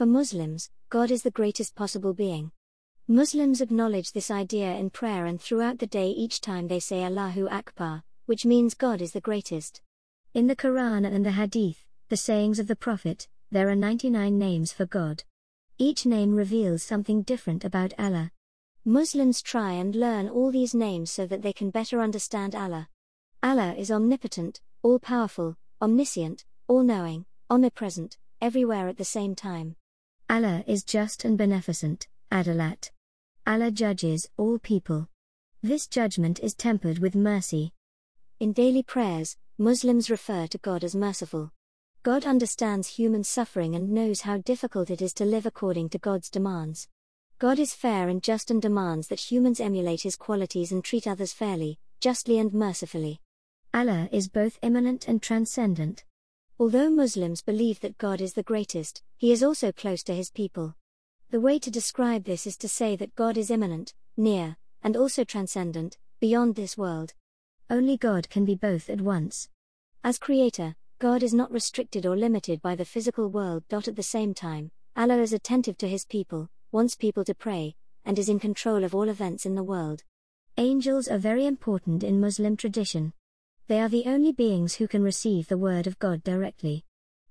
For Muslims, God is the greatest possible being. Muslims acknowledge this idea in prayer and throughout the day each time they say Allahu Akbar, which means God is the greatest. In the Quran and the Hadith, the sayings of the Prophet, there are 99 names for God. Each name reveals something different about Allah. Muslims try and learn all these names so that they can better understand Allah. Allah is omnipotent, all powerful, omniscient, all knowing, omnipresent, everywhere at the same time. Allah is just and beneficent, Adalat. Allah judges all people. This judgment is tempered with mercy. In daily prayers, Muslims refer to God as merciful. God understands human suffering and knows how difficult it is to live according to God's demands. God is fair and just and demands that humans emulate his qualities and treat others fairly, justly, and mercifully. Allah is both immanent and transcendent. Although Muslims believe that God is the greatest, He is also close to His people. The way to describe this is to say that God is immanent, near, and also transcendent, beyond this world. Only God can be both at once. As Creator, God is not restricted or limited by the physical world. At the same time, Allah is attentive to His people, wants people to pray, and is in control of all events in the world. Angels are very important in Muslim tradition. They are the only beings who can receive the word of God directly.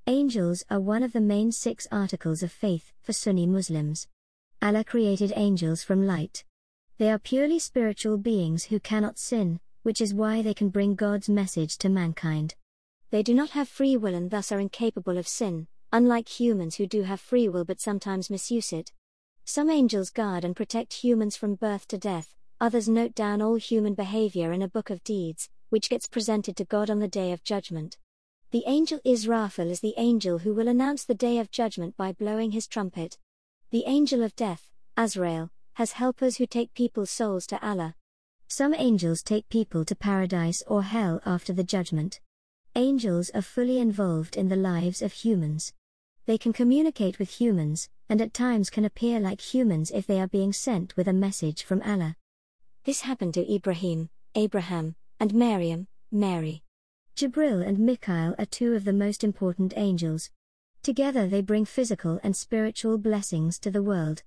Angels are one of the main six articles of faith for Sunni Muslims. Allah created angels from light. They are purely spiritual beings who cannot sin, which is why they can bring God's message to mankind. They do not have free will and thus are incapable of sin, unlike humans who do have free will but sometimes misuse it. Some angels guard and protect humans from birth to death, others note down all human behavior in a book of deeds, which gets presented to God on the day of judgment. The angel Israfil is the angel who will announce the day of judgment by blowing his trumpet. The angel of death, Azrael, has helpers who take people's souls to Allah. Some angels take people to paradise or hell after the judgment. Angels are fully involved in the lives of humans. They can communicate with humans, and at times can appear like humans if they are being sent with a message from Allah. This happened to Ibrahim, Abraham, and Maryam, Mary. Jibril and Mikhail are two of the most important angels. Together they bring physical and spiritual blessings to the world.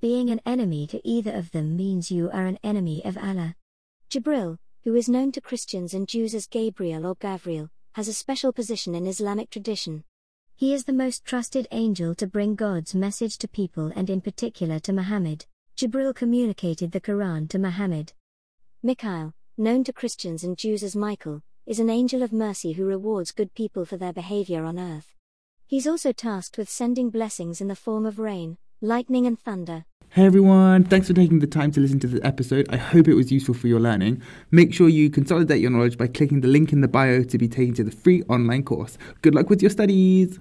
Being an enemy to either of them means you are an enemy of Allah. Jibril, who is known to Christians and Jews as Gabriel or Gavriel, has a special position in Islamic tradition. He is the most trusted angel to bring God's message to people and in particular to Muhammad. Jibril communicated the Quran to Muhammad. Mikhail, known to Christians and Jews as Michael, is an angel of mercy who rewards good people for their behavior on earth. He's also tasked with sending blessings in the form of rain, lightning, and thunder. Hey everyone, thanks for taking the time to listen to this episode. I hope it was useful for your learning. Make sure you consolidate your knowledge by clicking the link in the bio to be taken to the free online course. Good luck with your studies!